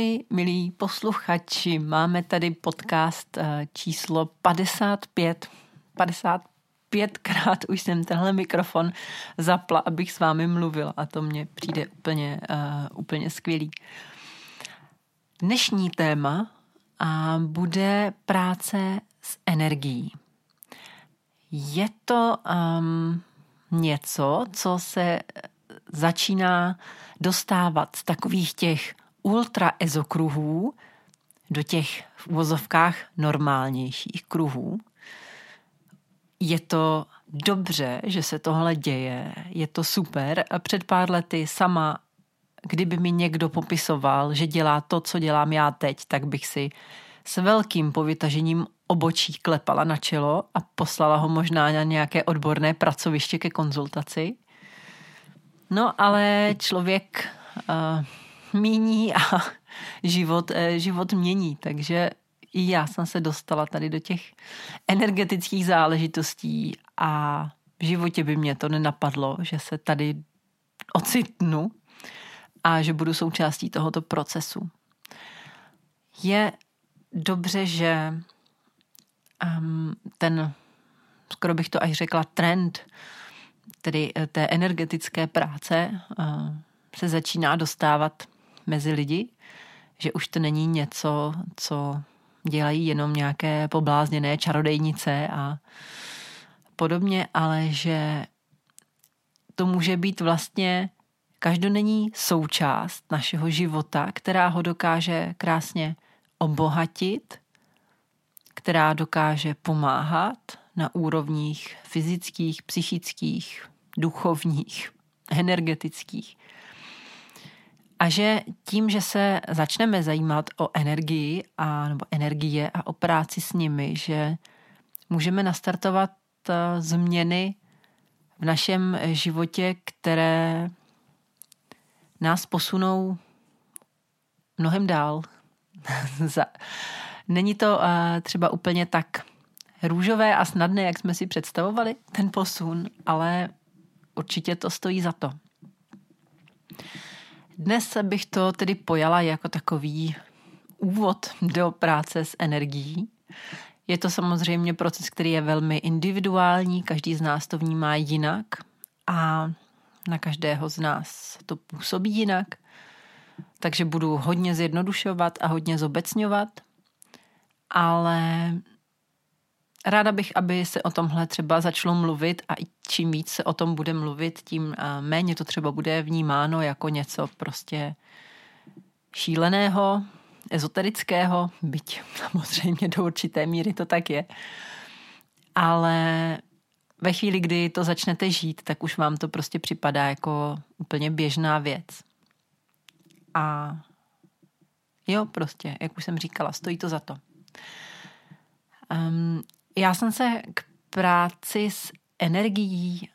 Ahoj, milí posluchači, máme tady podcast eh, číslo 55. 55krát už jsem tenhle mikrofon zapla, abych s vámi mluvil a to mně přijde úplně, uh, úplně skvělý. Dnešní téma uh, bude práce s energií. Je to um, něco, co se začíná dostávat z takových těch ultra ezokruhů do těch v uvozovkách normálnějších kruhů. Je to dobře, že se tohle děje, je to super. Před pár lety sama, kdyby mi někdo popisoval, že dělá to, co dělám já teď, tak bych si s velkým povytažením obočí klepala na čelo a poslala ho možná na nějaké odborné pracoviště ke konzultaci. No ale člověk uh, míní a život, uh, život mění, takže i já jsem se dostala tady do těch energetických záležitostí a v životě by mě to nenapadlo, že se tady ocitnu a že budu součástí tohoto procesu. Je dobře, že um, ten, skoro bych to až řekla, trend tedy eh, té energetické práce uh, se začíná dostávat mezi lidi, že už to není něco, co dělají jenom nějaké poblázněné čarodejnice a podobně, ale že to může být vlastně každodenní součást našeho života, která ho dokáže krásně obohatit, která dokáže pomáhat na úrovních fyzických, psychických, duchovních, energetických. A že tím, že se začneme zajímat o energii a, nebo energie a o práci s nimi, že můžeme nastartovat eh, změny v našem životě, které nás posunou mnohem dál. Není to uh, třeba úplně tak růžové a snadné, jak jsme si představovali, ten posun, ale určitě to stojí za to. Dnes bych to tedy pojala jako takový úvod do práce s energií. Je to samozřejmě proces, který je velmi individuální, každý z nás to vnímá jinak a na každého z nás to působí jinak. Takže budu hodně zjednodušovat a hodně zobecňovat, ale ráda bych, aby se o tomhle třeba začalo mluvit a čím víc se o tom bude mluvit, tím eh, méně to třeba bude vnímáno jako něco prostě šíleného, ezoterického, byť samozřejmě do určité míry to tak je. Ale ve chvíli, kdy to začnete žít, tak už vám to prostě připadá jako úplně běžná věc. A jo, prostě, jak už jsem říkala, stojí to za to. Um, já jsem se k práci s energií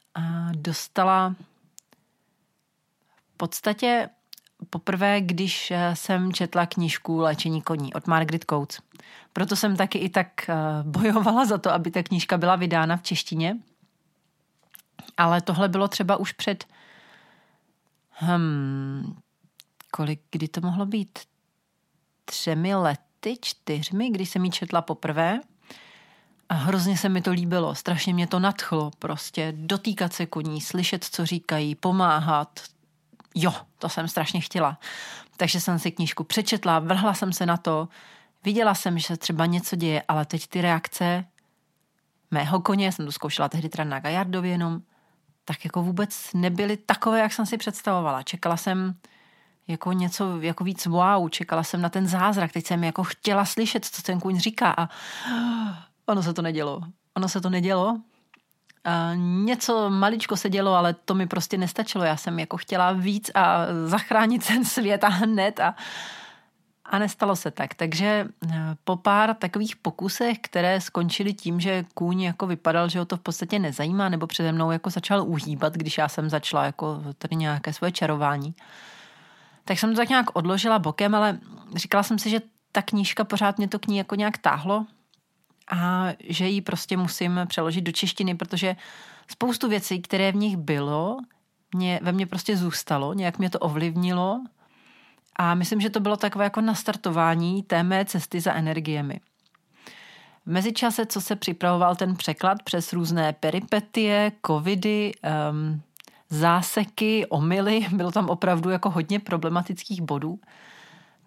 dostala v podstatě poprvé, když jsem četla knížku Léčení koní od Margaret Coates. Proto jsem taky i tak eh, bojovala za to, aby ta knížka byla vydána v češtině. Ale tohle bylo třeba už před hmm, kolik, kdy to mohlo být? Třemi lety, čtyřmi, když jsem ji četla poprvé. A hrozně se mi to líbilo, strašně mě to nadchlo prostě, dotýkat se koní, slyšet, co říkají, pomáhat. Jo, to jsem strašně chtěla. Takže jsem si knížku přečetla, vrhla jsem se na to, viděla jsem, že se třeba něco děje, ale teď ty reakce mého koně, jsem to zkoušela tehdy teda na Gajardově jenom, tak jako vůbec nebyly takové, jak jsem si představovala. Čekala jsem jako něco jako víc wow, čekala jsem na ten zázrak, teď jsem jako chtěla slyšet, co ten kůň říká a Ono se to nedělo. Ono se to nedělo. A něco maličko se dělo, ale to mi prostě nestačilo. Já jsem jako chtěla víc a zachránit ten svět a hned a, a nestalo se tak. Takže eh, po pár takových pokusech, které skončily tím, že kůň jako vypadal, že ho to v podstatě nezajímá, nebo přede mnou jako začal uhýbat, když já jsem začala jako tady nějaké svoje čarování, tak jsem to tak nějak odložila bokem, ale říkala jsem si, že ta knížka pořád mě to k ní jako nějak táhlo, a že ji prostě musím přeložit do češtiny, protože spoustu věcí, které v nich bylo, mě, ve mně prostě zůstalo, nějak mě to ovlivnilo A myslím, že to bylo takové jako nastartování té mé cesty za energiemi. V mezičase, co se připravoval ten překlad přes různé peripetie, covidy, um, záseky, omily, bylo tam opravdu jako hodně problematických bodů,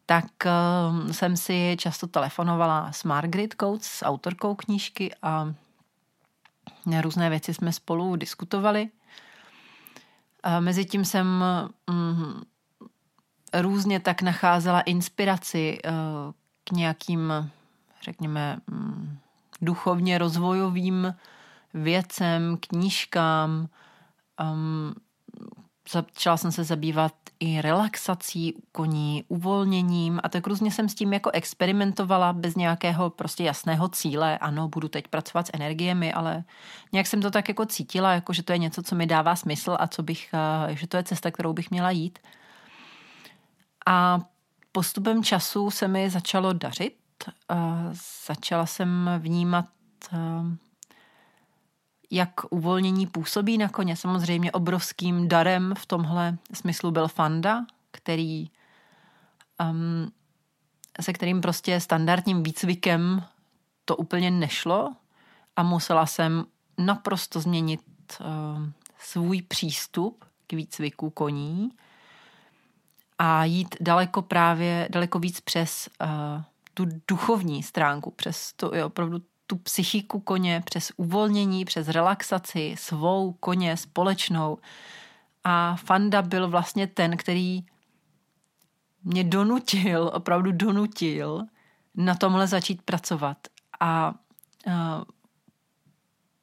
tak um, jsem si často telefonovala s Margaret Coates, s autorkou knížky a různé věci jsme spolu diskutovali. A mezitím jsem um, různě tak nacházela inspiraci uh, k nějakým, řekněme, um, duchovně rozvojovým věcem, knížkám. Um, začala jsem se zabývat i relaxací koní, uvolněním a tak různě jsem s tím jako experimentovala bez nějakého prostě jasného cíle. Ano, budu teď pracovat s energiemi, ale nějak jsem to tak jako cítila, jako že to je něco, co mi dává smysl a co bych, eh, že to je cesta, kterou bych měla jít. A postupem času se mi začalo dařit. Začala jsem vnímat eh, jak uvolnění působí na koně. Samozřejmě obrovským darem v tomhle smyslu byl Fanda, který um, se kterým prostě standardním výcvikem to úplně nešlo a musela jsem naprosto změnit uh, svůj přístup k výcviku koní a jít daleko právě, daleko víc přes uh, tu duchovní stránku, přes to je opravdu tu psychiku koně přes uvolnění, přes relaxaci, svou koně společnou. A Fanda byl vlastně ten, který mě donutil, opravdu donutil na tomhle začít pracovat. A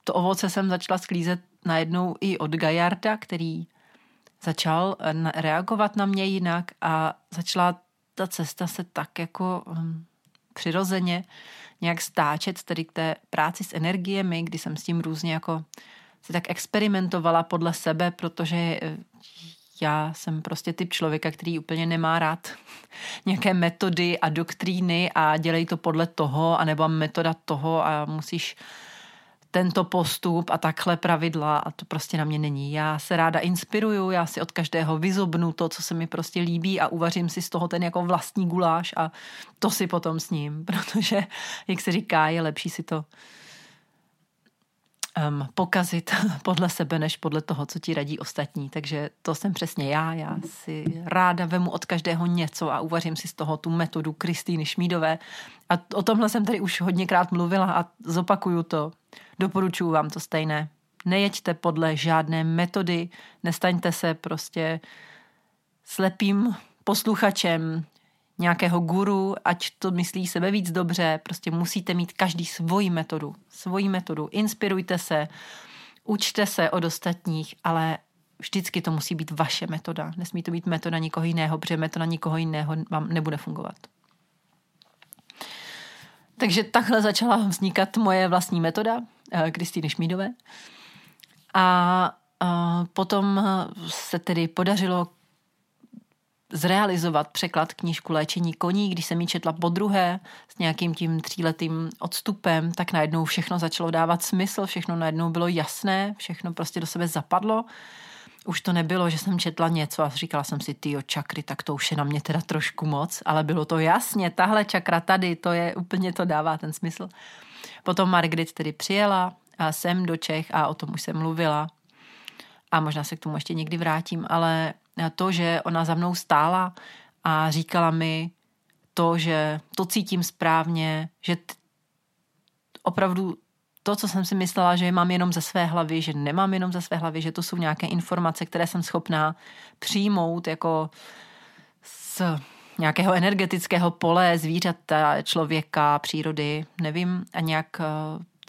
to ovoce jsem začala sklízet najednou i od Gajarda, který začal reagovat na mě jinak a začala ta cesta se tak jako um, přirozeně nějak stáčet tedy k té práci s energiemi, kdy jsem s tím různě jako se tak experimentovala podle sebe, protože eh, já jsem prostě typ člověka, který úplně nemá rád nějaké metody a doktríny a dělej to podle toho, anebo metoda toho a musíš tento postup a takhle pravidla a to prostě na mě není. Já se ráda inspiruju, já si od každého vyzobnu to, co se mi prostě líbí a uvařím si z toho ten jako vlastní guláš a to si potom s ním, protože, jak se říká, je lepší si to um, pokazit podle sebe, než podle toho, co ti radí ostatní. Takže to jsem přesně já. Já si ráda vemu od každého něco a uvařím si z toho tu metodu Kristýny Šmídové. A o tomhle jsem tady už hodněkrát mluvila a zopakuju to. Doporučuji vám to stejné. Nejeďte podle žádné metody, nestaňte se prostě slepým posluchačem nějakého guru, ať to myslí sebe víc dobře, prostě musíte mít každý svoji metodu, svoji metodu, inspirujte se, učte se od ostatních, ale vždycky to musí být vaše metoda. Nesmí to být metoda nikoho jiného, protože metoda nikoho jiného vám nebude fungovat. Takže takhle začala vznikat moje vlastní metoda eh, Kristýny Šmídové. A eh, potom se tedy podařilo zrealizovat překlad knížku Léčení koní, když jsem ji četla po druhé s nějakým tím tříletým odstupem, tak najednou všechno začalo dávat smysl, všechno najednou bylo jasné, všechno prostě do sebe zapadlo. Už to nebylo, že jsem četla něco a říkala jsem si, ty čakry, tak to už je na mě teda trošku moc, ale bylo to jasně, tahle čakra tady, to je úplně to dává ten smysl. Potom Margaret tedy přijela a sem do Čech a o tom už jsem mluvila a možná se k tomu ještě někdy vrátím, ale to, že ona za mnou stála a říkala mi to, že to cítím správně, že t- opravdu to, co jsem si myslela, že mám jenom ze své hlavy, že nemám jenom ze své hlavy, že to jsou nějaké informace, které jsem schopná přijmout jako z nějakého energetického pole zvířata, člověka, přírody, nevím, a nějak eh,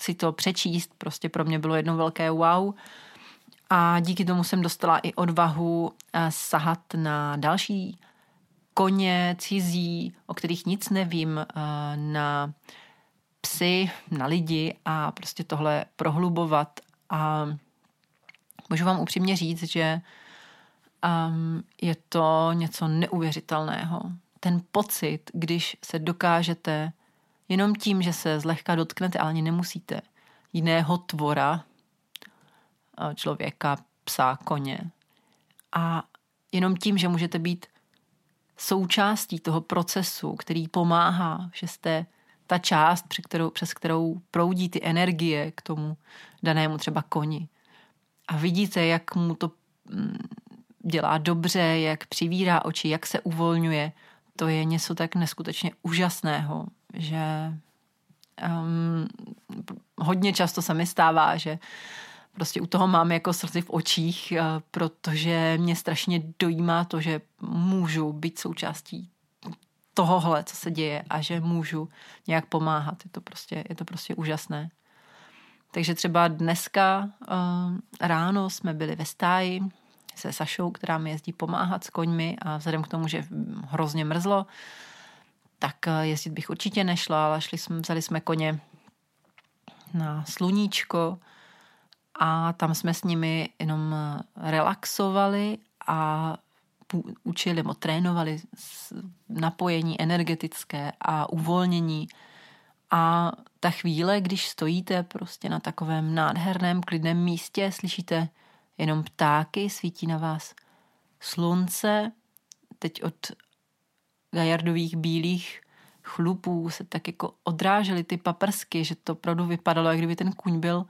si to přečíst, prostě pro mě bylo jedno velké wow. A díky tomu jsem dostala i odvahu eh, sahat na další koně cizí, o kterých nic nevím, eh, na psy, na lidi a prostě tohle prohlubovat. A můžu vám upřímně říct, že um, je to něco neuvěřitelného. Ten pocit, když se dokážete jenom tím, že se zlehka dotknete, ale ani nemusíte, jiného tvora, člověka, psa, koně. A jenom tím, že můžete být součástí toho procesu, který pomáhá, že jste ta část, přes kterou, přes kterou proudí ty energie k tomu danému třeba koni. A vidíte, jak mu to mm, dělá dobře, jak přivírá oči, jak se uvolňuje. To je něco tak neskutečně úžasného, že um, hodně často se mi stává, že prostě u toho mám jako srdci v očích, uh, protože mě strašně dojímá to, že můžu být součástí tohohle, co se děje a že můžu nějak pomáhat. Je to prostě, je to prostě úžasné. Takže třeba dneska uh, ráno jsme byli ve stáji se Sašou, která mi jezdí pomáhat s koňmi a vzhledem k tomu, že hrozně mrzlo, tak eh, jezdit bych určitě nešla, ale šli jsme, vzali jsme koně na sluníčko a tam jsme s nimi jenom relaxovali a učili nebo trénovali napojení energetické a uvolnění. A ta chvíle, když stojíte prostě na takovém nádherném, klidném místě, slyšíte jenom ptáky, svítí na vás slunce, teď od gajardových bílých chlupů se tak jako odrážely ty paprsky, že to opravdu vypadalo, jak kdyby ten kuň byl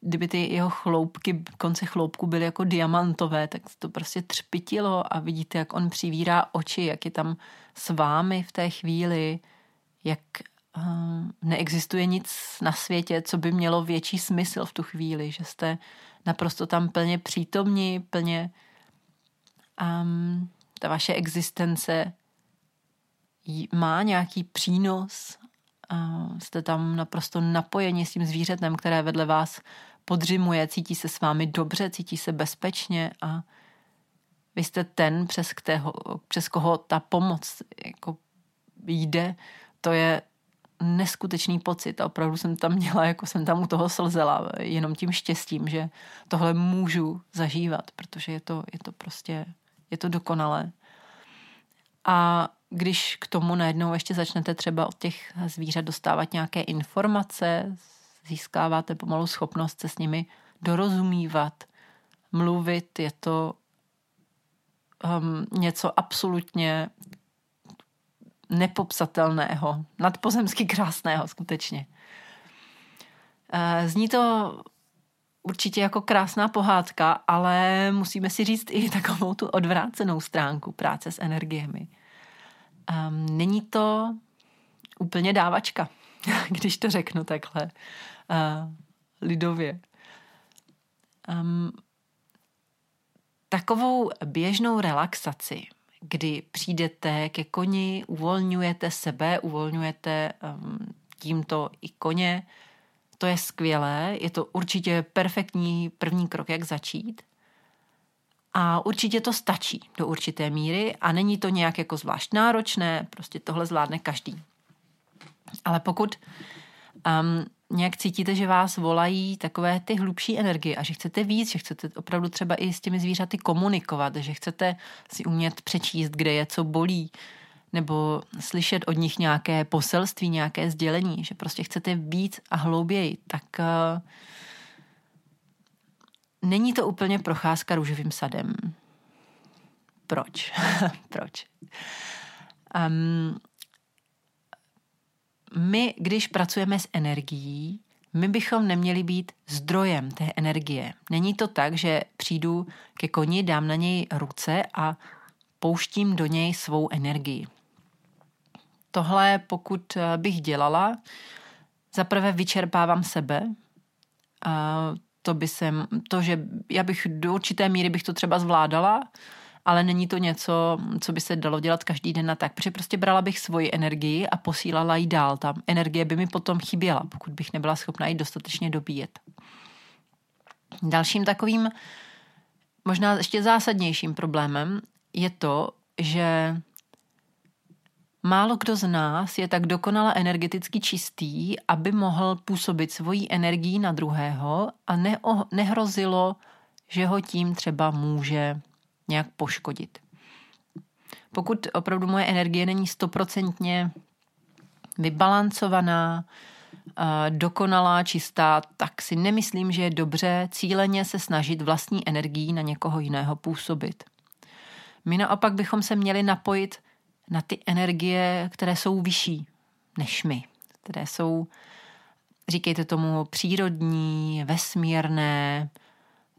kdyby ty jeho chloupky, konce chloupku byly jako diamantové, tak to prostě třpitilo a vidíte, jak on přivírá oči, jak je tam s vámi v té chvíli, jak uh, neexistuje nic na světě, co by mělo větší smysl v tu chvíli, že jste naprosto tam plně přítomní, plně um, ta vaše existence má nějaký přínos jste tam naprosto napojeni s tím zvířetem, které vedle vás podřimuje, cítí se s vámi dobře, cítí se bezpečně a vy jste ten, přes, kterého, přes koho ta pomoc jako jde. To je neskutečný pocit a opravdu jsem tam měla, jako jsem tam u toho slzela, jenom tím štěstím, že tohle můžu zažívat, protože je to, je to prostě, je to dokonalé. A když k tomu najednou ještě začnete třeba od těch zvířat dostávat nějaké informace, získáváte pomalu schopnost se s nimi dorozumívat, mluvit, je to um, něco absolutně nepopsatelného, nadpozemsky krásného skutečně. Eh, zní to určitě jako krásná pohádka, ale musíme si říct i takovou tu odvrácenou stránku práce s energiemi. Um, není to úplně dávačka, když to řeknu takhle uh, lidově. Um, takovou běžnou relaxaci, kdy přijdete ke koni, uvolňujete sebe, uvolňujete um, tímto i koně, to je skvělé, je to určitě perfektní první krok, jak začít. A určitě to stačí do určité míry a není to nějak jako zvlášť náročné, prostě tohle zvládne každý. Ale pokud um, nějak cítíte, že vás volají takové ty hlubší energie a že chcete víc, že chcete opravdu třeba i s těmi zvířaty komunikovat, že chcete si umět přečíst, kde je, co bolí, nebo slyšet od nich nějaké poselství, nějaké sdělení, že prostě chcete víc a hlouběji, tak uh, není to úplně procházka růžovým sadem. Proč? Proč? Um, my, když pracujeme s energií, my bychom neměli být zdrojem té energie. Není to tak, že přijdu ke koni, dám na něj ruce a pouštím do něj svou energii. Tohle, pokud bych dělala, zaprvé vyčerpávám sebe. A to by jsem, to, že já bych do určité míry bych to třeba zvládala, ale není to něco, co by se dalo dělat každý den na tak, protože prostě brala bych svoji energii a posílala ji dál tam. Energie by mi potom chyběla, pokud bych nebyla schopna ji dostatečně dobíjet. Dalším takovým, možná ještě zásadnějším problémem je to, že Málo kdo z nás je tak dokonale energeticky čistý, aby mohl působit svojí energií na druhého a nehrozilo, že ho tím třeba může nějak poškodit. Pokud opravdu moje energie není stoprocentně vybalancovaná, dokonalá, čistá, tak si nemyslím, že je dobře cíleně se snažit vlastní energií na někoho jiného působit. My naopak bychom se měli napojit na ty energie, které jsou vyšší než my, které jsou, říkejte tomu, přírodní, vesmírné,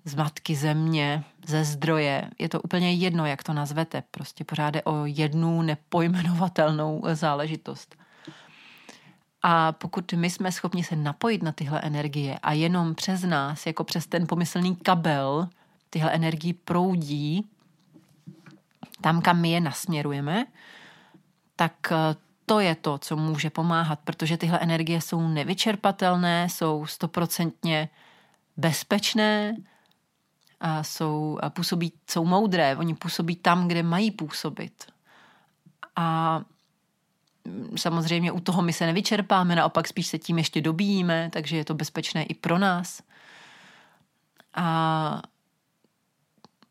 z matky země, ze zdroje. Je to úplně jedno, jak to nazvete. Prostě pořád je o jednu nepojmenovatelnou záležitost. A pokud my jsme schopni se napojit na tyhle energie a jenom přes nás, jako přes ten pomyslný kabel, tyhle energie proudí tam, kam my je nasměrujeme, tak eh, to je to, co může pomáhat, protože tyhle energie jsou nevyčerpatelné, jsou stoprocentně bezpečné, a jsou, a působí, jsou moudré, oni působí tam, kde mají působit. A samozřejmě u toho my se nevyčerpáme, naopak spíš se tím ještě dobíjíme, takže je to bezpečné i pro nás. A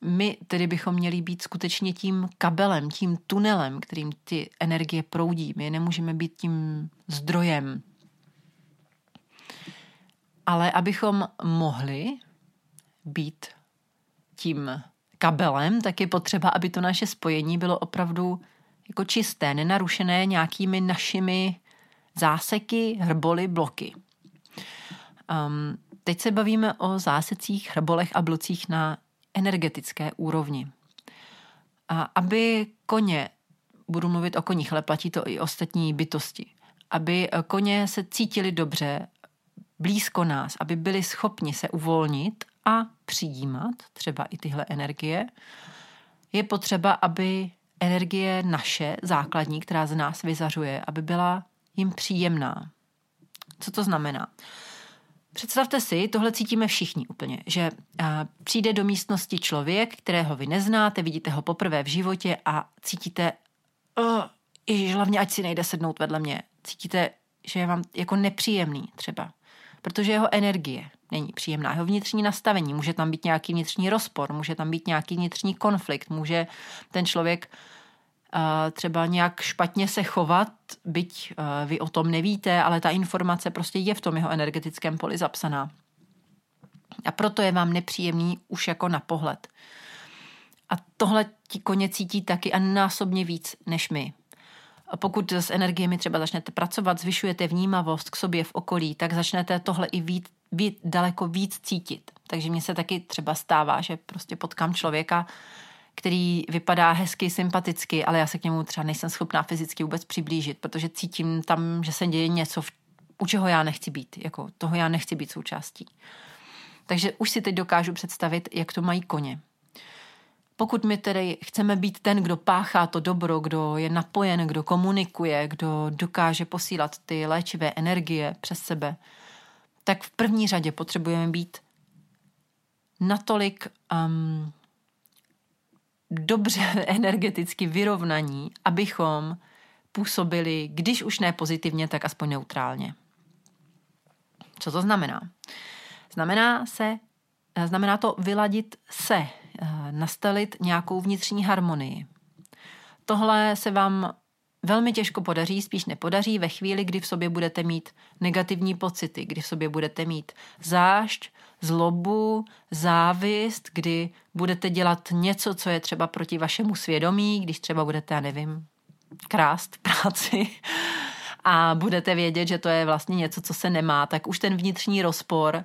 my tedy bychom měli být skutečně tím kabelem, tím tunelem, kterým ty energie proudí. My nemůžeme být tím zdrojem. Ale abychom mohli být tím kabelem, tak je potřeba, aby to naše spojení bylo opravdu jako čisté, nenarušené nějakými našimi záseky, hrboly, bloky. Um, teď se bavíme o zásecích, hrbolech a blocích na energetické úrovni. A aby koně, budu mluvit o koních, ale platí to i ostatní bytosti, aby koně se cítili dobře blízko nás, aby byli schopni se uvolnit a přijímat třeba i tyhle energie, je potřeba, aby energie naše, základní, která z nás vyzařuje, aby byla jim příjemná. Co to znamená? Představte si, tohle cítíme všichni úplně, že přijde do místnosti člověk, kterého vy neznáte, vidíte ho poprvé v životě a cítíte, oh, ježiš, hlavně ať si nejde sednout vedle mě. Cítíte, že je vám jako nepříjemný třeba, protože jeho energie není příjemná. Jeho vnitřní nastavení, může tam být nějaký vnitřní rozpor, může tam být nějaký vnitřní konflikt, může ten člověk uh, třeba nějak špatně se chovat, byť uh, vy o tom nevíte, ale ta informace prostě je v tom jeho energetickém poli zapsaná. A proto je vám nepříjemný už jako na pohled. A tohle ti koně cítí taky a násobně víc než my. A pokud s energiemi třeba začnete pracovat, zvyšujete vnímavost k sobě v okolí, tak začnete tohle i víc, víc, daleko víc cítit. Takže mně se taky třeba stává, že prostě potkám člověka, který vypadá hezky, sympaticky, ale já se k němu třeba nejsem schopná fyzicky vůbec přiblížit, protože cítím tam, že se děje něco, u čeho já nechci být, jako toho já nechci být součástí. Takže už si teď dokážu představit, jak to mají koně. Pokud my tedy chceme být ten, kdo páchá to dobro, kdo je napojen, kdo komunikuje, kdo dokáže posílat ty léčivé energie přes sebe, tak v první řadě potřebujeme být natolik um, dobře energeticky vyrovnaní, abychom působili, když už ne pozitivně, tak aspoň neutrálně. Co to znamená? Znamená se, znamená to vyladit se, eh, nastavit nějakou vnitřní harmonii. Tohle se vám velmi těžko podaří, spíš nepodaří ve chvíli, kdy v sobě budete mít negativní pocity, kdy v sobě budete mít zášť, zlobu, závist, kdy budete dělat něco, co je třeba proti vašemu svědomí, když třeba budete, já nevím, krást práci a budete vědět, že to je vlastně něco, co se nemá, tak už ten vnitřní rozpor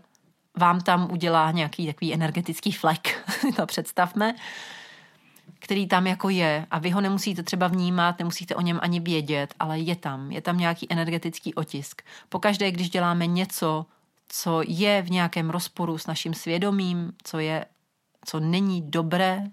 vám tam udělá nějaký takový energetický flek, to představme který tam jako je a vy ho nemusíte třeba vnímat, nemusíte o něm ani vědět, ale je tam, je tam nějaký energetický otisk. Pokaždé, když děláme něco, co je v nějakém rozporu s naším svědomím, co je, co není dobré,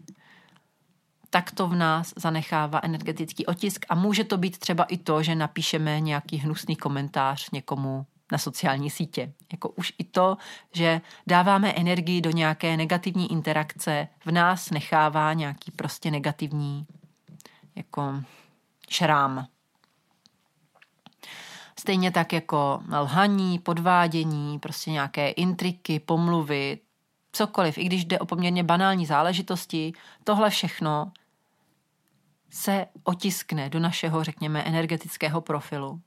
tak to v nás zanechává energetický otisk a může to být třeba i to, že napíšeme nějaký hnusný komentář někomu na sociální sítě. Jako už i to, že dáváme energii do nějaké negativní interakce, v nás nechává nějaký prostě negativní jako šrám. Stejně tak jako lhaní, podvádění, prostě nějaké intriky, pomluvy, cokoliv, i když jde o poměrně banální záležitosti, tohle všechno se otiskne do našeho, řekněme, energetického profilu.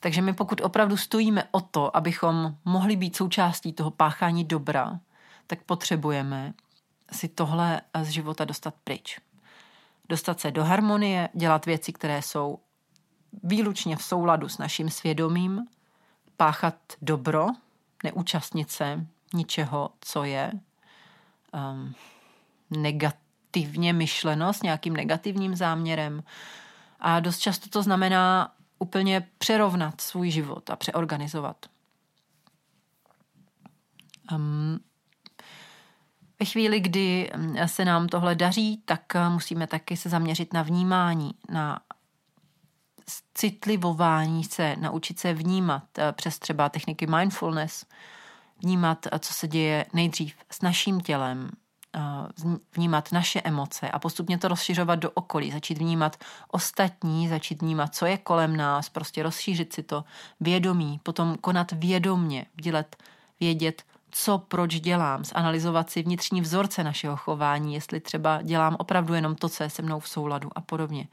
Takže my pokud opravdu stojíme o to, abychom mohli být součástí toho páchání dobra, tak potřebujeme si tohle z života dostat pryč. dostat se do harmonie, dělat věci, které jsou výlučně v souladu s naším svědomím, páchat dobro, neúčastnit se ničeho, co je um, negativně myšleno, s nějakým negativním záměrem. A dost často to znamená úplně přerovnat svůj život a přeorganizovat. Um, ve chvíli, kdy se nám tohle daří, tak musíme taky se zaměřit na vnímání, na citlivování se, naučit se vnímat eh, přes třeba techniky mindfulness, vnímat, eh, co se děje nejdřív s naším tělem, eh, vnímat naše emoce a postupně to rozšiřovat do okolí, začít vnímat ostatní, začít vnímat, co je kolem nás, prostě rozšířit si to vědomí, potom konat vědomně, dělat, vědět, co proč dělám, zanalizovat si vnitřní vzorce našeho chování, jestli třeba dělám opravdu jenom to, co je se mnou v souladu a podobně.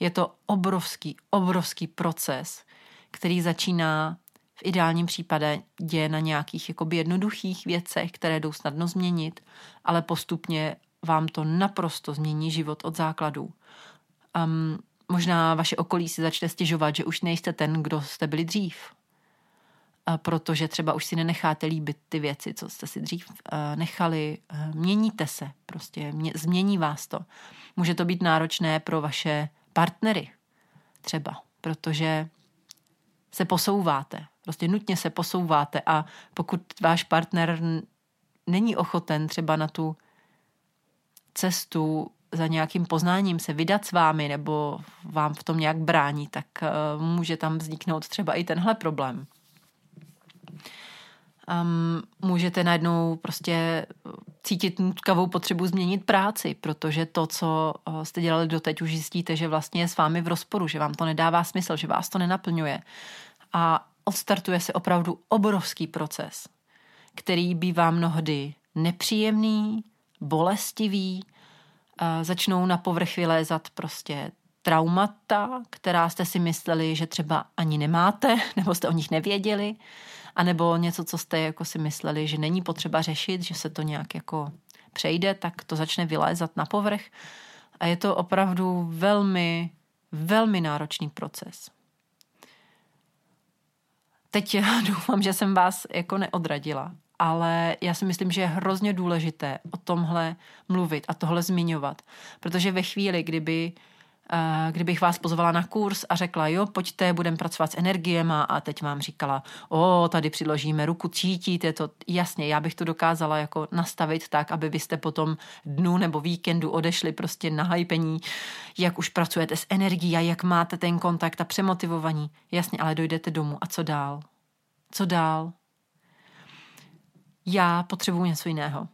Je to obrovský, obrovský proces, který začíná v ideálním případě děje na nějakých jakoby jednoduchých věcech, které jdou snadno změnit, ale postupně vám to naprosto změní život od základů. Um, možná vaše okolí si začne stěžovat, že už nejste ten, kdo jste byli dřív protože třeba už si nenecháte líbit ty věci, co jste si dřív eh, nechali. Eh, měníte se, prostě změní vás to. Může to být náročné pro vaše partnery třeba, protože se posouváte, prostě nutně se posouváte a pokud váš partner není ochoten třeba na tu cestu za nějakým poznáním se vydat s vámi nebo vám v tom nějak brání, tak eh, může tam vzniknout třeba i tenhle problém um, můžete najednou prostě cítit nutkavou potřebu změnit práci, protože to, co uh, jste dělali doteď, už zjistíte, že vlastně je s vámi v rozporu, že vám to nedává smysl, že vás to nenaplňuje. A odstartuje se opravdu obrovský proces, který bývá mnohdy nepříjemný, bolestivý, uh, začnou na povrch vylézat prostě traumata, která jste si mysleli, že třeba ani nemáte, nebo jste o nich nevěděli anebo něco, co jste jako si mysleli, že není potřeba řešit, že se to nějak jako přejde, tak to začne vylézat na povrch a je to opravdu velmi, velmi náročný proces. Teď doufám, že jsem vás jako neodradila, ale já si myslím, že je hrozně důležité o tomhle mluvit a tohle zmiňovat, protože ve chvíli, kdyby kdybych vás pozvala na kurz a řekla, jo, pojďte, budeme pracovat s energiema a teď vám říkala, o, tady přiložíme ruku, cítíte to, jasně, já bych to dokázala jako nastavit tak, aby vy jste potom dnu nebo víkendu odešli prostě na hypení, jak už pracujete s energií a jak máte ten kontakt a přemotivovaní. Jasně, ale dojdete domů a co dál? Co dál? Já potřebuji něco jiného.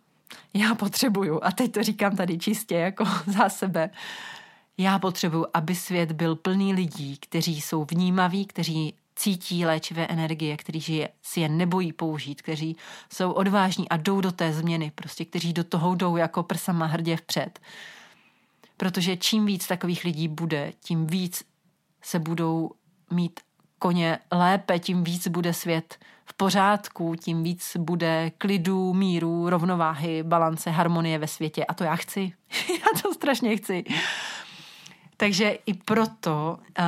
Já potřebuju, a teď to říkám tady čistě jako za sebe, já potřebuji, aby svět byl plný lidí, kteří jsou vnímaví, kteří cítí léčivé energie, kteří si je nebojí použít, kteří jsou odvážní a jdou do té změny, prostě kteří do toho jdou jako prsama hrdě vpřed. Protože čím víc takových lidí bude, tím víc se budou mít koně lépe, tím víc bude svět v pořádku, tím víc bude klidu, míru, rovnováhy, balance, harmonie ve světě. A to já chci. já to strašně chci. Takže i proto uh,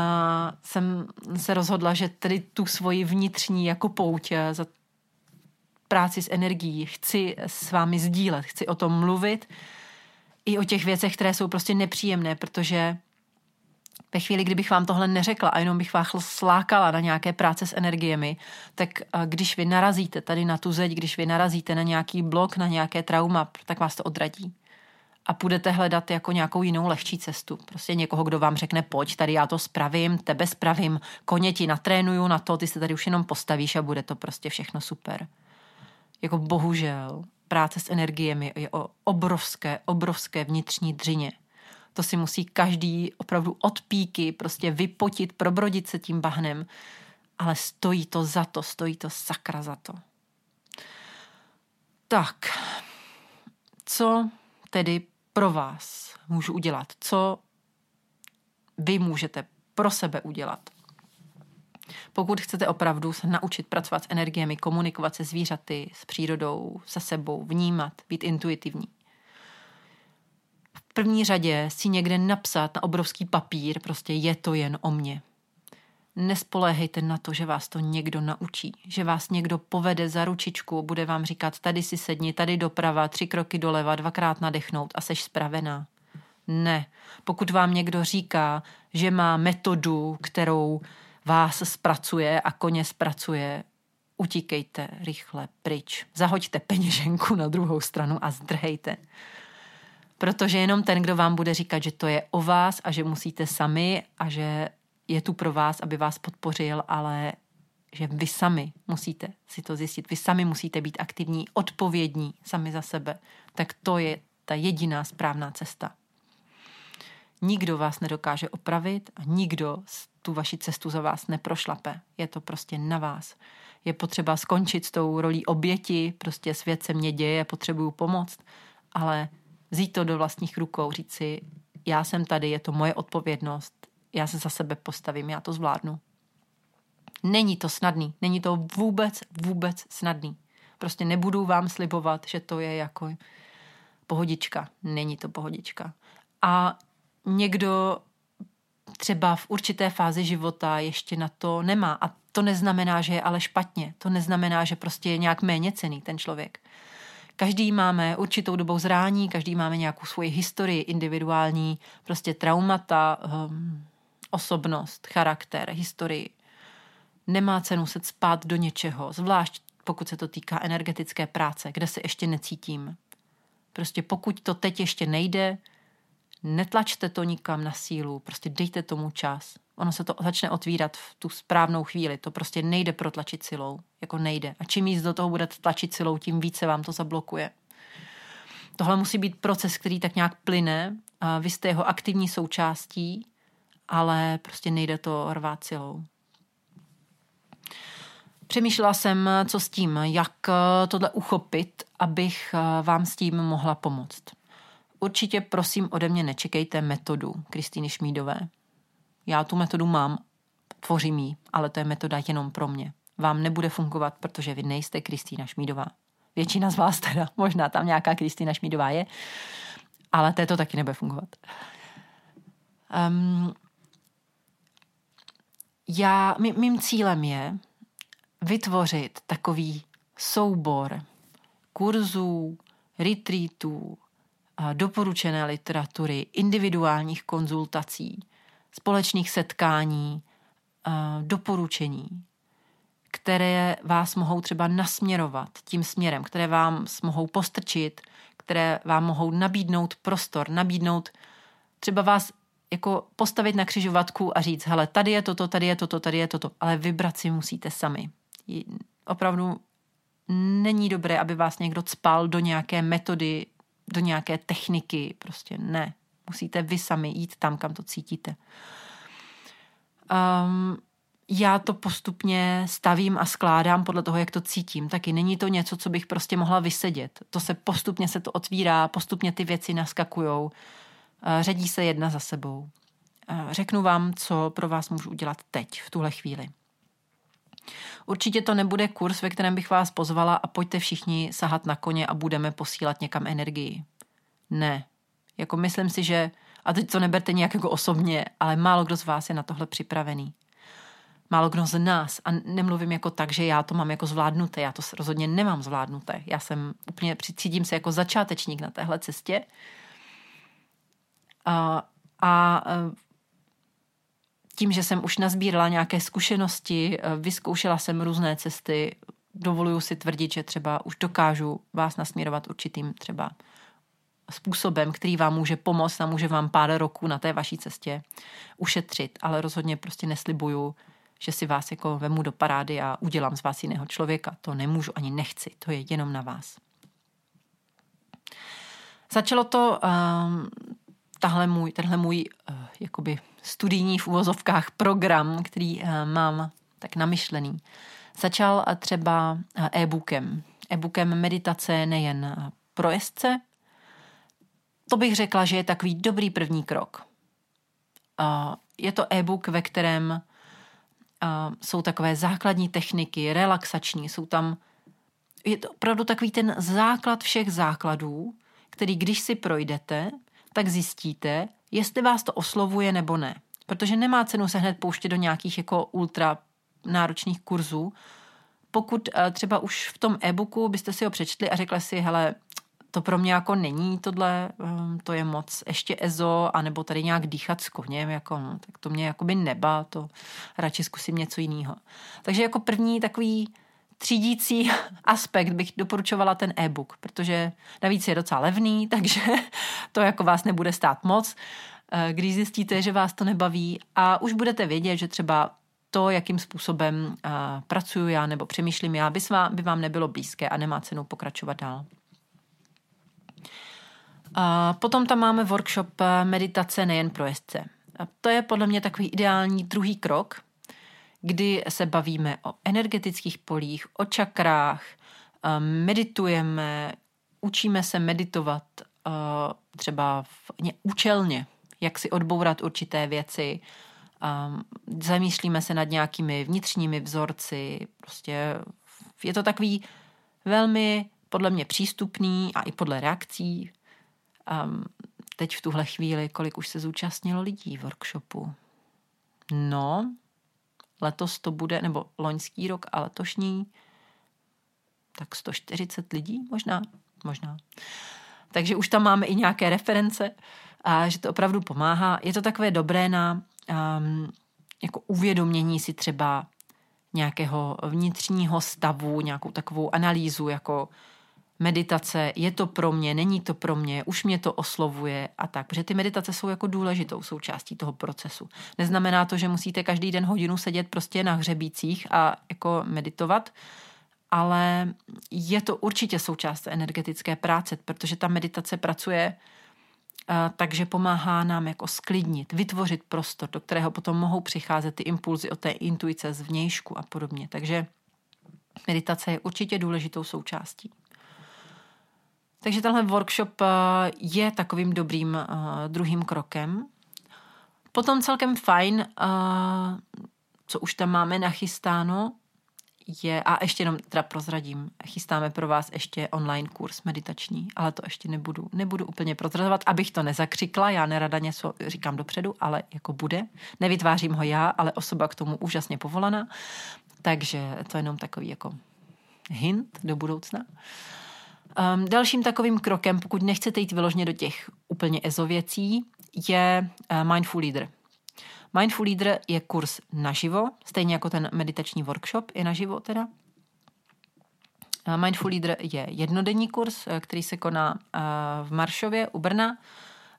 jsem se rozhodla, že tedy tu svoji vnitřní jako pouť eh, za práci s energií chci s vámi sdílet, chci o tom mluvit i o těch věcech, které jsou prostě nepříjemné, protože ve chvíli, kdybych vám tohle neřekla a jenom bych vás slákala na nějaké práce s energiemi, tak když vy narazíte tady na tu zeď, když vy narazíte na nějaký blok, na nějaké trauma, tak vás to odradí a půjdete hledat jako nějakou jinou lehčí cestu. Prostě někoho, kdo vám řekne, pojď, tady já to spravím, tebe spravím, koně ti natrénuju na to, ty se tady už jenom postavíš a bude to prostě všechno super. Jako bohužel, práce s energiemi je o obrovské, obrovské vnitřní dřině. To si musí každý opravdu od píky prostě vypotit, probrodit se tím bahnem, ale stojí to za to, stojí to sakra za to. Tak, co tedy pro vás můžu udělat, co vy můžete pro sebe udělat. Pokud chcete opravdu se naučit pracovat s energiemi, komunikovat se zvířaty, s přírodou, se sebou, vnímat, být intuitivní. v první řadě si někde napsat na obrovský papír, prostě je to jen o mně. Nespoléhejte na to, že vás to někdo naučí, že vás někdo povede za ručičku, bude vám říkat, tady si sedni, tady doprava, tři kroky doleva, dvakrát nadechnout a seš spravená. Ne. Pokud vám někdo říká, že má metodu, kterou vás zpracuje a koně zpracuje, utíkejte rychle pryč. Zahoďte peněženku na druhou stranu a zdrhejte. Protože jenom ten, kdo vám bude říkat, že to je o vás a že musíte sami a že je tu pro vás, aby vás podpořil, ale že vy sami musíte si to zjistit, vy sami musíte být aktivní, odpovědní sami za sebe, tak to je ta jediná správná cesta. Nikdo vás nedokáže opravit a nikdo tu vaši cestu za vás neprošlape. Je to prostě na vás. Je potřeba skončit s tou rolí oběti, prostě svět se mě děje, potřebuju pomoct, ale vzít to do vlastních rukou, říct si, já jsem tady, je to moje odpovědnost, já se za sebe postavím, já to zvládnu. Není to snadný, není to vůbec, vůbec snadný. Prostě nebudu vám slibovat, že to je jako pohodička. Není to pohodička. A někdo třeba v určité fázi života ještě na to nemá. A to neznamená, že je ale špatně. To neznamená, že prostě je nějak méně cený ten člověk. Každý máme určitou dobou zrání, každý máme nějakou svoji historii individuální, prostě traumata, um, osobnost, charakter, historii. Nemá cenu se spát do něčeho, zvlášť pokud se to týká energetické práce, kde se ještě necítím. Prostě pokud to teď ještě nejde, netlačte to nikam na sílu, prostě dejte tomu čas. Ono se to začne otvírat v tu správnou chvíli. To prostě nejde protlačit silou. Jako nejde. A čím víc do toho budete tlačit silou, tím více vám to zablokuje. Tohle musí být proces, který tak nějak plyne. A vy jste jeho aktivní součástí, ale prostě nejde to rvát silou. Přemýšlela jsem, co s tím, jak tohle uchopit, abych vám s tím mohla pomoct. Určitě prosím ode mě nečekejte metodu Kristýny Šmídové. Já tu metodu mám, tvořím ji, ale to je metoda jenom pro mě. Vám nebude fungovat, protože vy nejste Kristýna Šmídová. Většina z vás teda, možná tam nějaká Kristýna Šmídová je, ale to taky nebude fungovat. Um, já, mý, mým cílem je vytvořit takový soubor kurzů, retreatů, doporučené literatury, individuálních konzultací, společných setkání, doporučení, které vás mohou třeba nasměrovat tím směrem, které vám mohou postrčit, které vám mohou nabídnout prostor, nabídnout třeba vás jako postavit na křižovatku a říct, hele, tady je toto, tady je toto, tady je toto, ale vybrat si musíte sami. Opravdu není dobré, aby vás někdo cpal do nějaké metody, do nějaké techniky, prostě ne. Musíte vy sami jít tam, kam to cítíte. Um, já to postupně stavím a skládám podle toho, jak to cítím. Taky není to něco, co bych prostě mohla vysedět. To se postupně se to otvírá, postupně ty věci naskakujou, eh, řadí se jedna za sebou. Eh, řeknu vám, co pro vás můžu udělat teď, v tuhle chvíli. Určitě to nebude kurz, ve kterém bych vás pozvala a pojďte všichni sahat na koně a budeme posílat někam energii. Ne. Jako myslím si, že, a teď to neberte nějak jako osobně, ale málo kdo z vás je na tohle připravený. Málo kdo z nás. A nemluvím jako tak, že já to mám jako zvládnuté. Já to rozhodně nemám zvládnuté. Já jsem úplně, cítím se jako začátečník na téhle cestě. A, a tím, že jsem už nazbírala nějaké zkušenosti, eh, vyzkoušela jsem různé cesty, dovoluju si tvrdit, že třeba už dokážu vás nasměrovat určitým třeba způsobem, který vám může pomoct a může vám pár roků na té vaší cestě ušetřit, ale rozhodně prostě neslibuju, že si vás jako vemu do parády a udělám z vás jiného člověka. To nemůžu ani nechci, to je jenom na vás. Začalo to um, tahle můj, tenhle můj uh, jakoby studijní v uvozovkách program, který uh, mám tak namyšlený. Začal uh, třeba uh, e-bookem. E-bookem meditace nejen pro jezdce. To bych řekla, že je takový dobrý první krok. Uh, je to e-book, ve kterém uh, jsou takové základní techniky, relaxační, jsou tam je to opravdu takový ten základ všech základů, který když si projdete, tak zjistíte, jestli vás to oslovuje nebo ne. Protože nemá cenu se hned pouštět do nějakých jako ultra náročných kurzů. Pokud uh, třeba už v tom e-booku byste si ho přečtli a řekli si, hele, to pro mě jako není tohle, um, to je moc ještě EZO, anebo tady nějak dýchat s koněm, jako, no, tak to mě jakoby neba, to radši zkusím něco jiného. Takže jako první takový třídící aspekt bych doporučovala ten e-book, protože navíc je docela levný, takže to jako vás nebude stát moc, eh, když zjistíte, že vás to nebaví a už budete vědět, že třeba to, jakým způsobem uh, pracuju já nebo přemýšlím já, by, svá, by vám nebylo blízké a nemá cenu pokračovat dál. A potom tam máme workshop eh, meditace nejen pro jezdce. A to je podle mě takový ideální druhý krok, kdy se bavíme o energetických polích, o čakrách, eh, meditujeme, učíme se meditovat eh, třeba v, účelně, jak si odbourat určité věci, zamýšlíme se nad nějakými vnitřními vzorci, prostě je to takový velmi podle mě přístupný a i podle reakcí Um, teď v tuhle chvíli, kolik už se zúčastnilo lidí v workshopu? No, letos to bude, nebo loňský rok a letošní, tak 140 lidí možná, možná. Takže už tam máme i nějaké reference a že to opravdu pomáhá. Je to takové dobré na um, jako uvědomění si třeba nějakého vnitřního stavu, nějakou takovou analýzu, jako meditace, je to pro mě, není to pro mě, už mě to oslovuje a tak. Protože ty meditace jsou jako důležitou součástí toho procesu. Neznamená to, že musíte každý den hodinu sedět prostě na hřebících a jako meditovat, ale je to určitě součást energetické práce, protože ta meditace pracuje takže pomáhá nám jako sklidnit, vytvořit prostor, do kterého potom mohou přicházet ty impulzy od té intuice z vnějšku a podobně. Takže meditace je určitě důležitou součástí. Takže tenhle workshop eh, je takovým dobrým uh, druhým krokem. Potom celkem fajn, uh, co už tam máme nachystáno, je, a ještě jenom teda prozradím, chystáme pro vás ještě online kurz meditační, ale to ještě nebudu, nebudu úplně prozrazovat, abych to nezakřikla, já nerada něco říkám dopředu, ale jako bude. Nevytvářím ho já, ale osoba k tomu úžasně povolaná, takže to je jenom takový jako hint do budoucna. Uh, Um, dalším takovým krokem, pokud nechcete jít vyložně do těch úplně EZO věcí, je uh, Mindful Leader. Mindful Leader je kurz naživo, stejně jako ten meditační workshop je naživo teda. Uh, Mindful Leader je jednodenní kurz, uh, který se koná v Maršově u Brna,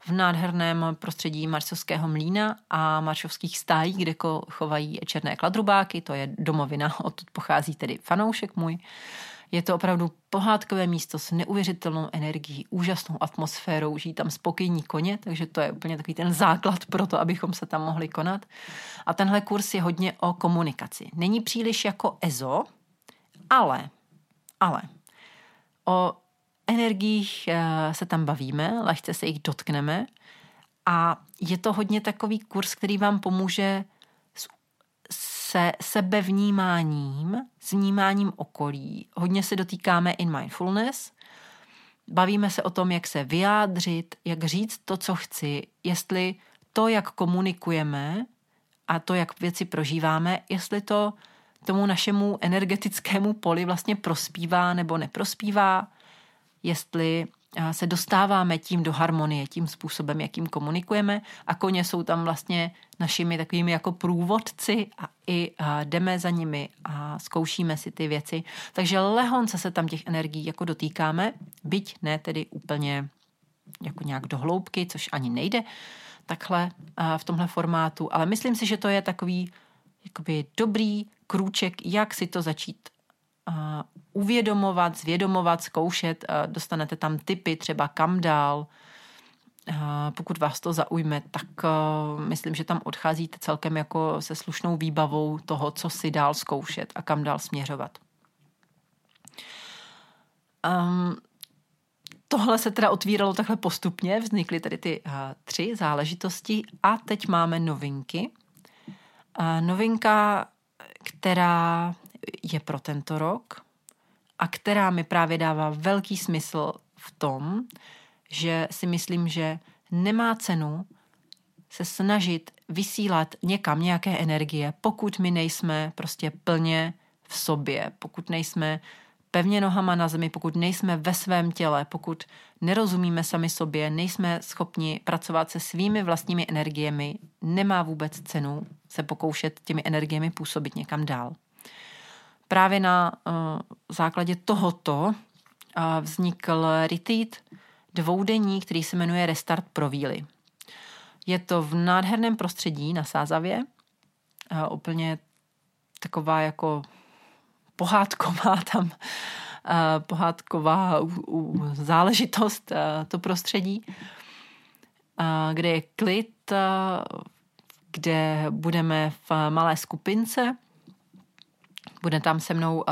v nádherném prostředí Marsovského mlína a maršovských stájí, kde chovají černé kladrubáky, to je domovina, odtud pochází tedy fanoušek můj. Uh, je to opravdu pohádkové místo s neuvěřitelnou energií, úžasnou atmosférou, žijí tam spokojní koně, takže to je úplně takový ten základ pro to, abychom se tam mohli konat. A tenhle kurz je hodně o komunikaci. Není příliš jako EZO, ale, ale o energiích eh, se tam bavíme, lehce se jich dotkneme a je to hodně takový kurz, který vám pomůže se sebevnímáním, s vnímáním okolí. Hodně se dotýkáme in mindfulness. Bavíme se o tom, jak se vyjádřit, jak říct to, co chci, jestli to, jak komunikujeme a to, jak věci prožíváme, jestli to tomu našemu energetickému poli vlastně prospívá nebo neprospívá, jestli se dostáváme tím do harmonie, tím způsobem, jakým komunikujeme a koně jsou tam vlastně našimi takovými jako průvodci a i jdeme za nimi a zkoušíme si ty věci. Takže lehonce se tam těch energií jako dotýkáme, byť ne tedy úplně jako nějak do hloubky, což ani nejde takhle v tomhle formátu, ale myslím si, že to je takový jakoby dobrý krůček, jak si to začít uvědomovat, zvědomovat, zkoušet. Dostanete tam typy, třeba kam dál. Pokud vás to zaujme, tak myslím, že tam odcházíte celkem jako se slušnou výbavou toho, co si dál zkoušet a kam dál směřovat. Um, tohle se teda otvíralo takhle postupně, vznikly tady ty uh, tři záležitosti a teď máme novinky. Uh, novinka, která je pro tento rok a která mi právě dává velký smysl v tom, že si myslím, že nemá cenu se snažit vysílat někam nějaké energie, pokud my nejsme prostě plně v sobě, pokud nejsme pevně nohama na zemi, pokud nejsme ve svém těle, pokud nerozumíme sami sobě, nejsme schopni pracovat se svými vlastními energiemi, nemá vůbec cenu se pokoušet těmi energiemi působit někam dál. Právě na uh, základě tohoto uh, vznikl retreat dvoudenní, který se jmenuje Restart pro víly. Je to v nádherném prostředí na Sázavě, uh, úplně taková jako pohádková tam pohádková záležitost, to prostředí, kde je klid, kde budeme v malé skupince. Bude tam se mnou uh,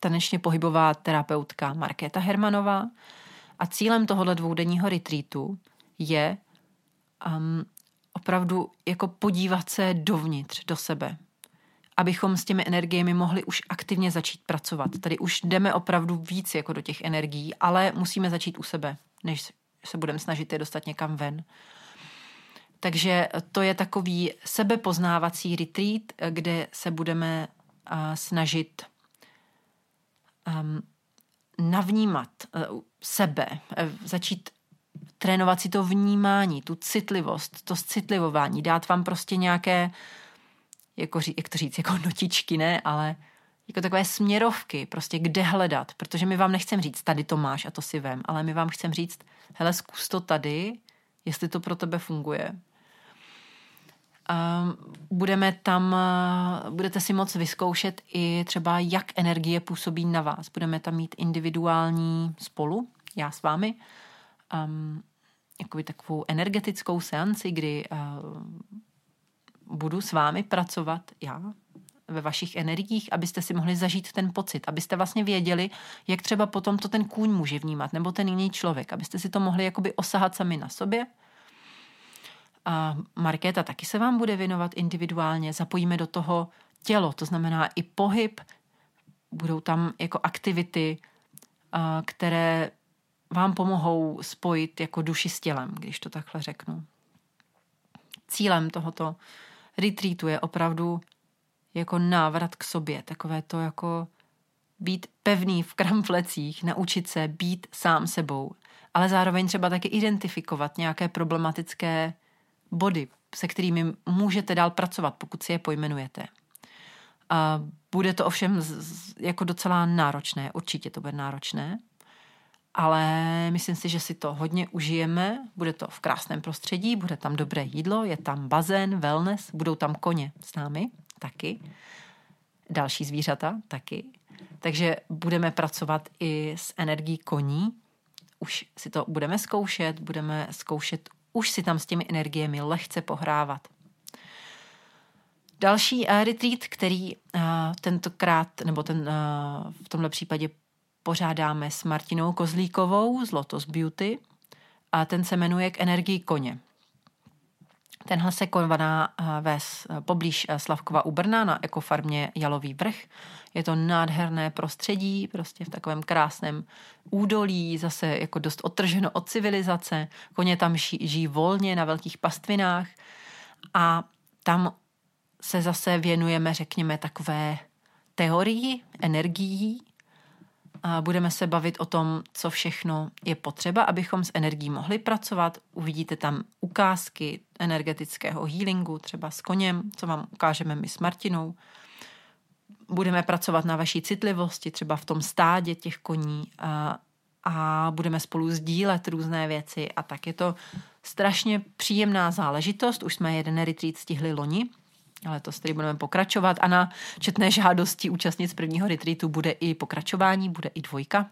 tanečně pohybová terapeutka Markéta Hermanová a cílem tohohle dvoudenního retreatu je um, opravdu jako podívat se dovnitř, do sebe, abychom s těmi energiemi mohli už aktivně začít pracovat. Tady už jdeme opravdu víc jako do těch energií, ale musíme začít u sebe, než se budeme snažit je dostat někam ven. Takže to je takový sebepoznávací retreat, kde se budeme snažit um, navnímat uh, sebe, uh, začít trénovat si to vnímání, tu citlivost, to citlivování, dát vám prostě nějaké jako, jak to říct, jako notičky, ne, ale jako takové směrovky, prostě kde hledat, protože my vám nechcem říct, tady to máš a to si vem, ale my vám chcem říct, hele, zkus to tady, jestli to pro tebe funguje. Um, budeme tam, uh, budete si moc vyzkoušet i třeba, jak energie působí na vás. Budeme tam mít individuální spolu, já s vámi, um, jakoby takovou energetickou seanci, kdy uh, budu s vámi pracovat já ve vašich energiích, abyste si mohli zažít ten pocit, abyste vlastně věděli, jak třeba potom to ten kůň může vnímat, nebo ten jiný člověk, abyste si to mohli jakoby osahat sami na sobě. A Markéta taky se vám bude věnovat individuálně, zapojíme do toho tělo, to znamená i pohyb, budou tam jako aktivity, které vám pomohou spojit jako duši s tělem, když to takhle řeknu. Cílem tohoto retreatu je opravdu jako návrat k sobě, takové to jako být pevný v kramflecích, naučit se být sám sebou, ale zároveň třeba taky identifikovat nějaké problematické body, se kterými můžete dál pracovat, pokud si je pojmenujete. A bude to ovšem jako docela náročné, určitě to bude náročné, ale myslím si, že si to hodně užijeme. Bude to v krásném prostředí, bude tam dobré jídlo, je tam bazén, wellness, budou tam koně s námi taky, další zvířata taky. Takže budeme pracovat i s energií koní. Už si to budeme zkoušet, budeme zkoušet už si tam s těmi energiemi lehce pohrávat. Další uh, retreat, který uh, tentokrát, nebo ten uh, v tomhle případě pořádáme s Martinou Kozlíkovou z Lotus Beauty a ten se jmenuje K energii koně. Tenhle se koná ve eh, poblíž Slavkova u Brna na ekofarmě Jalový vrch. Je to nádherné prostředí, prostě v takovém krásném údolí, zase jako dost otrženo od civilizace. Koně tam žijí volně na velkých pastvinách a tam se zase věnujeme, řekněme, takové teorii energií, Budeme se bavit o tom, co všechno je potřeba, abychom s energií mohli pracovat. Uvidíte tam ukázky energetického healingu, třeba s koněm, co vám ukážeme my s Martinou. Budeme pracovat na vaší citlivosti, třeba v tom stádě těch koní a, a budeme spolu sdílet různé věci a tak je to strašně příjemná záležitost. Už jsme jeden retreat stihli loni, Letos tedy budeme pokračovat a na četné žádosti účastnic prvního retreatu bude i pokračování, bude i dvojka.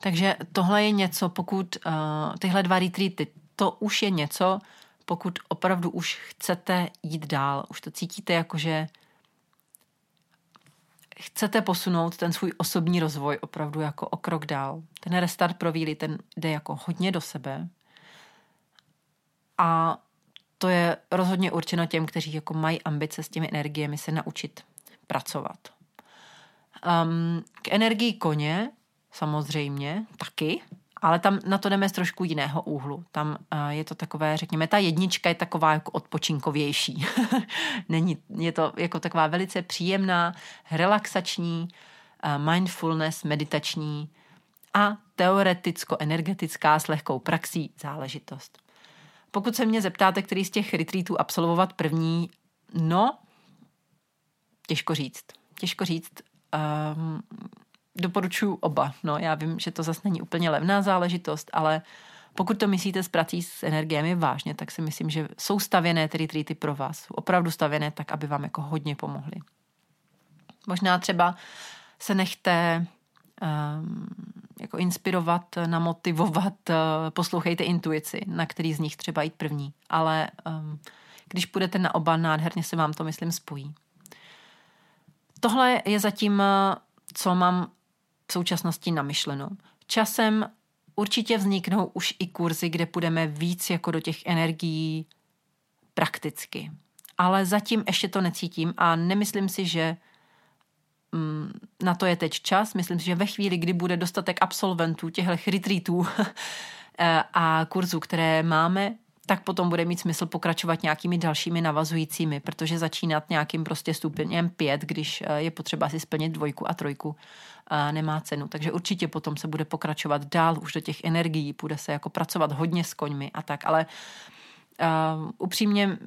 Takže tohle je něco, pokud uh, tyhle dva retreaty, to už je něco, pokud opravdu už chcete jít dál, už to cítíte jako, že chcete posunout ten svůj osobní rozvoj opravdu jako o krok dál. Ten restart pro víly, ten jde jako hodně do sebe a to je rozhodně určeno těm, kteří jako mají ambice s těmi energiemi se naučit pracovat. Um, k energii koně samozřejmě taky, Ale tam na to jdeme z trošku jiného úhlu. Tam je to takové, řekněme, ta jednička je taková jako odpočinkovější. Není, je to jako taková velice příjemná, relaxační, mindfulness, meditační a teoreticko-energetická s lehkou praxí záležitost. Pokud se mě zeptáte, který z těch retreatů absolvovat první, no, těžko říct. Těžko říct. Um, doporučuji oba. No, já vím, že to zase není úplně levná záležitost, ale pokud to myslíte s prací s energiemi vážně, tak si myslím, že jsou stavěné ty retreaty pro vás. Jsou opravdu stavěné tak, aby vám jako hodně pomohly. Možná třeba se nechte um, jako inspirovat, namotivovat, uh, poslouchejte intuici, na který z nich třeba jít první. Ale um, když půjdete na oba, nádherně se vám to, myslím, spojí. Tohle je zatím, co mám v současnosti namyšleno. Časem určitě vzniknou už i kurzy, kde půjdeme víc jako do těch energií prakticky. Ale zatím ještě to necítím a nemyslím si, že mm, na to je teď čas. Myslím si, že ve chvíli, kdy bude dostatek absolventů těchto retreatů eh, a kurzů, které máme, tak potom bude mít smysl pokračovat nějakými dalšími navazujícími, protože začínat nějakým prostě stupněm pět, když eh, je potřeba si splnit dvojku a trojku, nemá cenu. Takže určitě potom se bude pokračovat dál už do těch energií, bude se jako pracovat hodně s koňmi a tak, ale uh, upřímně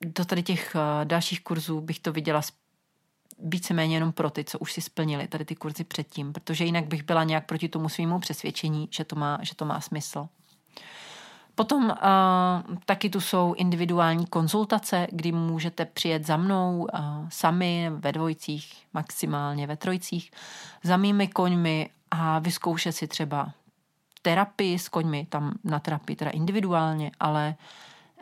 do tady těch uh, dalších kurzů bych to viděla víceméně jenom pro ty, co už si splnili tady ty kurzy předtím, protože jinak bych byla nějak proti tomu svýmu přesvědčení, že to má, že to má smysl. Potom uh, taky tu jsou individuální konzultace, kdy můžete přijet za mnou uh, sami ve dvojcích, maximálně ve trojcích, za mými koňmi a vyzkoušet si třeba terapii s koňmi, tam na terapii teda individuálně, ale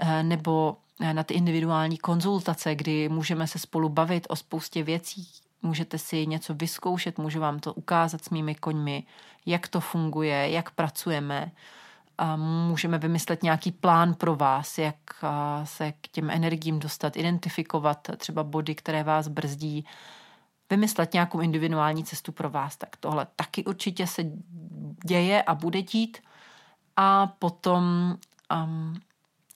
uh, nebo na ty individuální konzultace, kdy můžeme se spolu bavit o spoustě věcí, můžete si něco vyzkoušet, můžu vám to ukázat s mými koňmi, jak to funguje, jak pracujeme, můžeme vymyslet nějaký plán pro vás, jak se k těm energiím dostat, identifikovat třeba body, které vás brzdí, vymyslet nějakou individuální cestu pro vás. Tak tohle taky určitě se děje a bude dít. A potom um,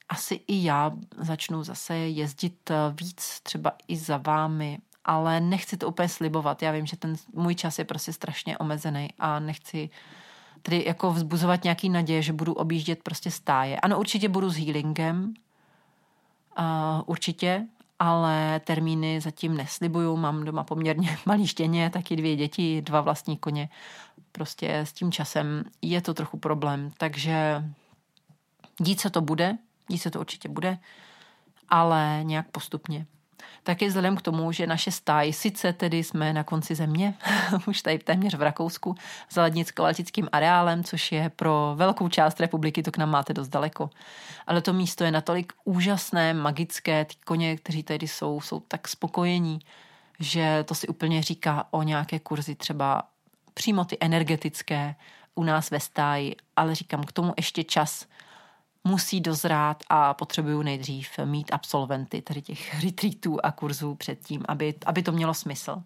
asi i já začnu zase jezdit víc třeba i za vámi, ale nechci to úplně slibovat. Já vím, že ten můj čas je prostě strašně omezený a nechci uh, tedy jako vzbuzovat nějaký naděje, že budu objíždět prostě stáje. Ano, určitě budu s healingem, uh, určitě, ale termíny zatím neslibuju. Mám doma poměrně malý štěně, taky dvě děti, dva vlastní koně. Prostě s tím časem je to trochu problém, takže dít se to bude, dít se to určitě bude, ale nějak postupně. Taky vzhledem k tomu, že naše stáj, sice tedy jsme na konci země, už tady téměř v Rakousku, za lednicko-baltickým areálem, což je pro velkou část republiky, to k nám máte dost daleko. Ale to místo je natolik úžasné, magické, ty koně, kteří tady jsou, jsou tak spokojení, že to si úplně říká o nějaké kurzy třeba přímo ty energetické u nás ve stáji, ale říkám k tomu ještě čas, musí dozrát a potřebuju nejdřív mít absolventy tady těch retreatů a kurzů předtím, aby, aby to mělo smysl.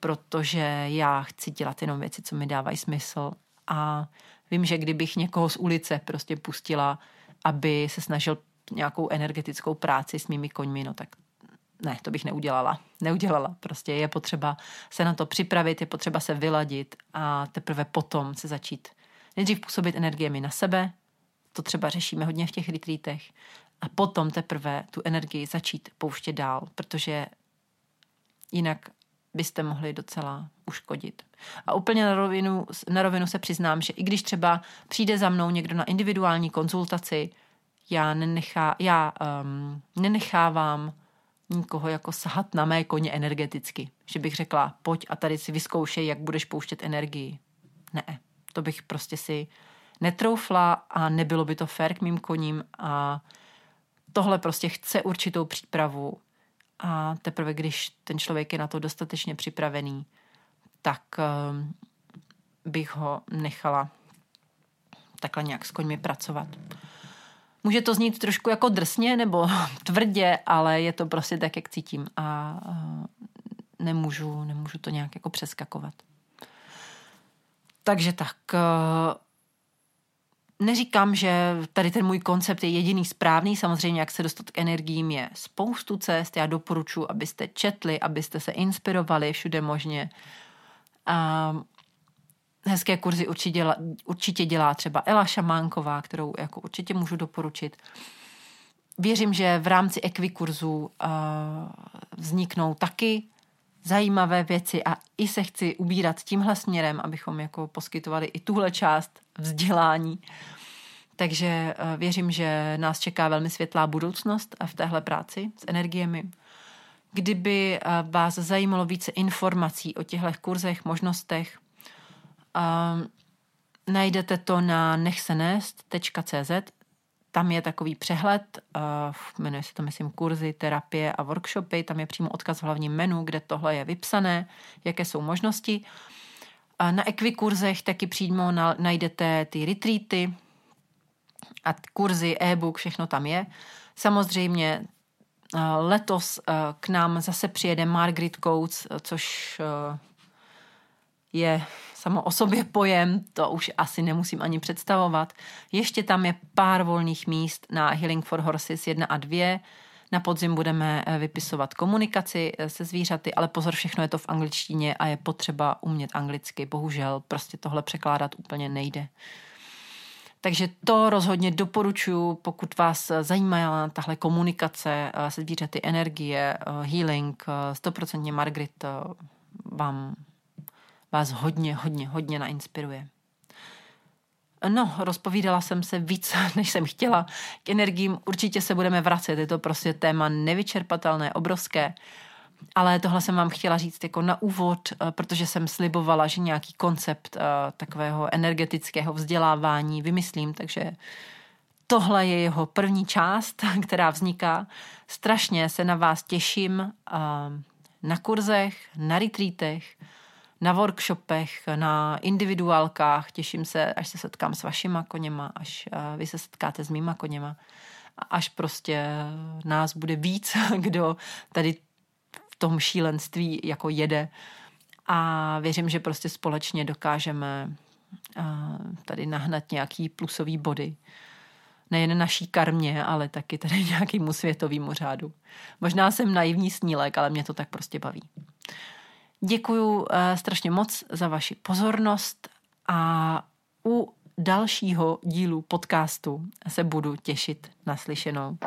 Protože já chci dělat jenom věci, co mi dávají smysl a vím, že kdybych někoho z ulice prostě pustila, aby se snažil nějakou energetickou práci s mými koňmi, no tak ne, to bych neudělala. Neudělala. Prostě je potřeba se na to připravit, je potřeba se vyladit a teprve potom se začít nejdřív působit energiemi na sebe, to třeba řešíme hodně v těch retreatech, a potom teprve tu energii začít pouštět dál, protože jinak byste mohli docela uškodit. A úplně na rovinu, na rovinu se přiznám, že i když třeba přijde za mnou někdo na individuální konzultaci, já, nenechá, já um, nenechávám nikoho jako sahat na mé koně energeticky. Že bych řekla, pojď a tady si vyzkoušej, jak budeš pouštět energii. Ne, to bych prostě si netroufla a nebylo by to fér k mým koním a tohle prostě chce určitou přípravu a teprve když ten člověk je na to dostatečně připravený, tak uh, bych ho nechala takhle nějak s koňmi pracovat. Může to znít trošku jako drsně nebo tvrdě, ale je to prostě tak, jak cítím a uh, nemůžu, nemůžu to nějak jako přeskakovat. Takže tak, uh, neříkám, že tady ten můj koncept je jediný správný. Samozřejmě, jak se dostat k energiím, je spoustu cest. Já doporučuji, abyste četli, abyste se inspirovali všude možně. A hezké kurzy určitě dělá, určitě dělá třeba Ela Šamánková, kterou jako určitě můžu doporučit. Věřím, že v rámci ekvikurzů uh, vzniknou taky zajímavé věci a i se chci ubírat tímhle směrem, abychom jako poskytovali i tuhle část vzdělání. Takže uh, věřím, že nás čeká velmi světlá budoucnost v téhle práci s energiemi. Kdyby uh, vás zajímalo více informací o těchto kurzech, možnostech, uh, najdete to na nechsenest.cz tam je takový přehled, uh, jmenuje se to, myslím, kurzy, terapie a workshopy, tam je přímo odkaz v hlavním menu, kde tohle je vypsané, jaké jsou možnosti. Na Equikurzech taky přímo na, najdete ty retreaty a kurzy, e-book, všechno tam je. Samozřejmě uh, letos uh, k nám zase přijede Margaret Coates, což je samo o sobě pojem, to už asi nemusím ani představovat. Ještě tam je pár volných míst na Healing for Horses 1 a 2. Na podzim budeme eh, vypisovat komunikaci eh, se zvířaty, ale pozor, všechno je to v angličtině a je potřeba umět anglicky. Bohužel prostě tohle překládat úplně nejde. Takže to rozhodně doporučuji, pokud vás zajímá tahle komunikace eh, se zvířaty, energie, healing, 100% Margaret vám vás hodně, hodně, hodně nainspiruje. No, rozpovídala jsem se víc, než jsem chtěla. K energiím určitě se budeme vracet, je to prostě téma nevyčerpatelné, obrovské. Ale tohle jsem vám chtěla říct jako na úvod, eh, protože jsem slibovala, že nějaký koncept uh, takového energetického vzdělávání vymyslím, takže tohle je jeho první část, která vzniká. Strašně se na vás těším uh, na kurzech, na retreatech, na workshopech, na individuálkách. Těším se, až se setkám s vašima koněma, až eh, vy se setkáte s mýma koněma. Až prostě nás bude víc, kdo tady v tom šílenství jako jede. A věřím, že prostě společně dokážeme eh, tady nahnat nějaký plusový body. Nejen naší karmě, ale taky tady nějakému světovému řádu. Možná jsem naivní snílek, ale mě to tak prostě baví. Děkuju uh, strašně moc za vaši pozornost a u dalšího dílu podcastu se budu těšit na slyšenou.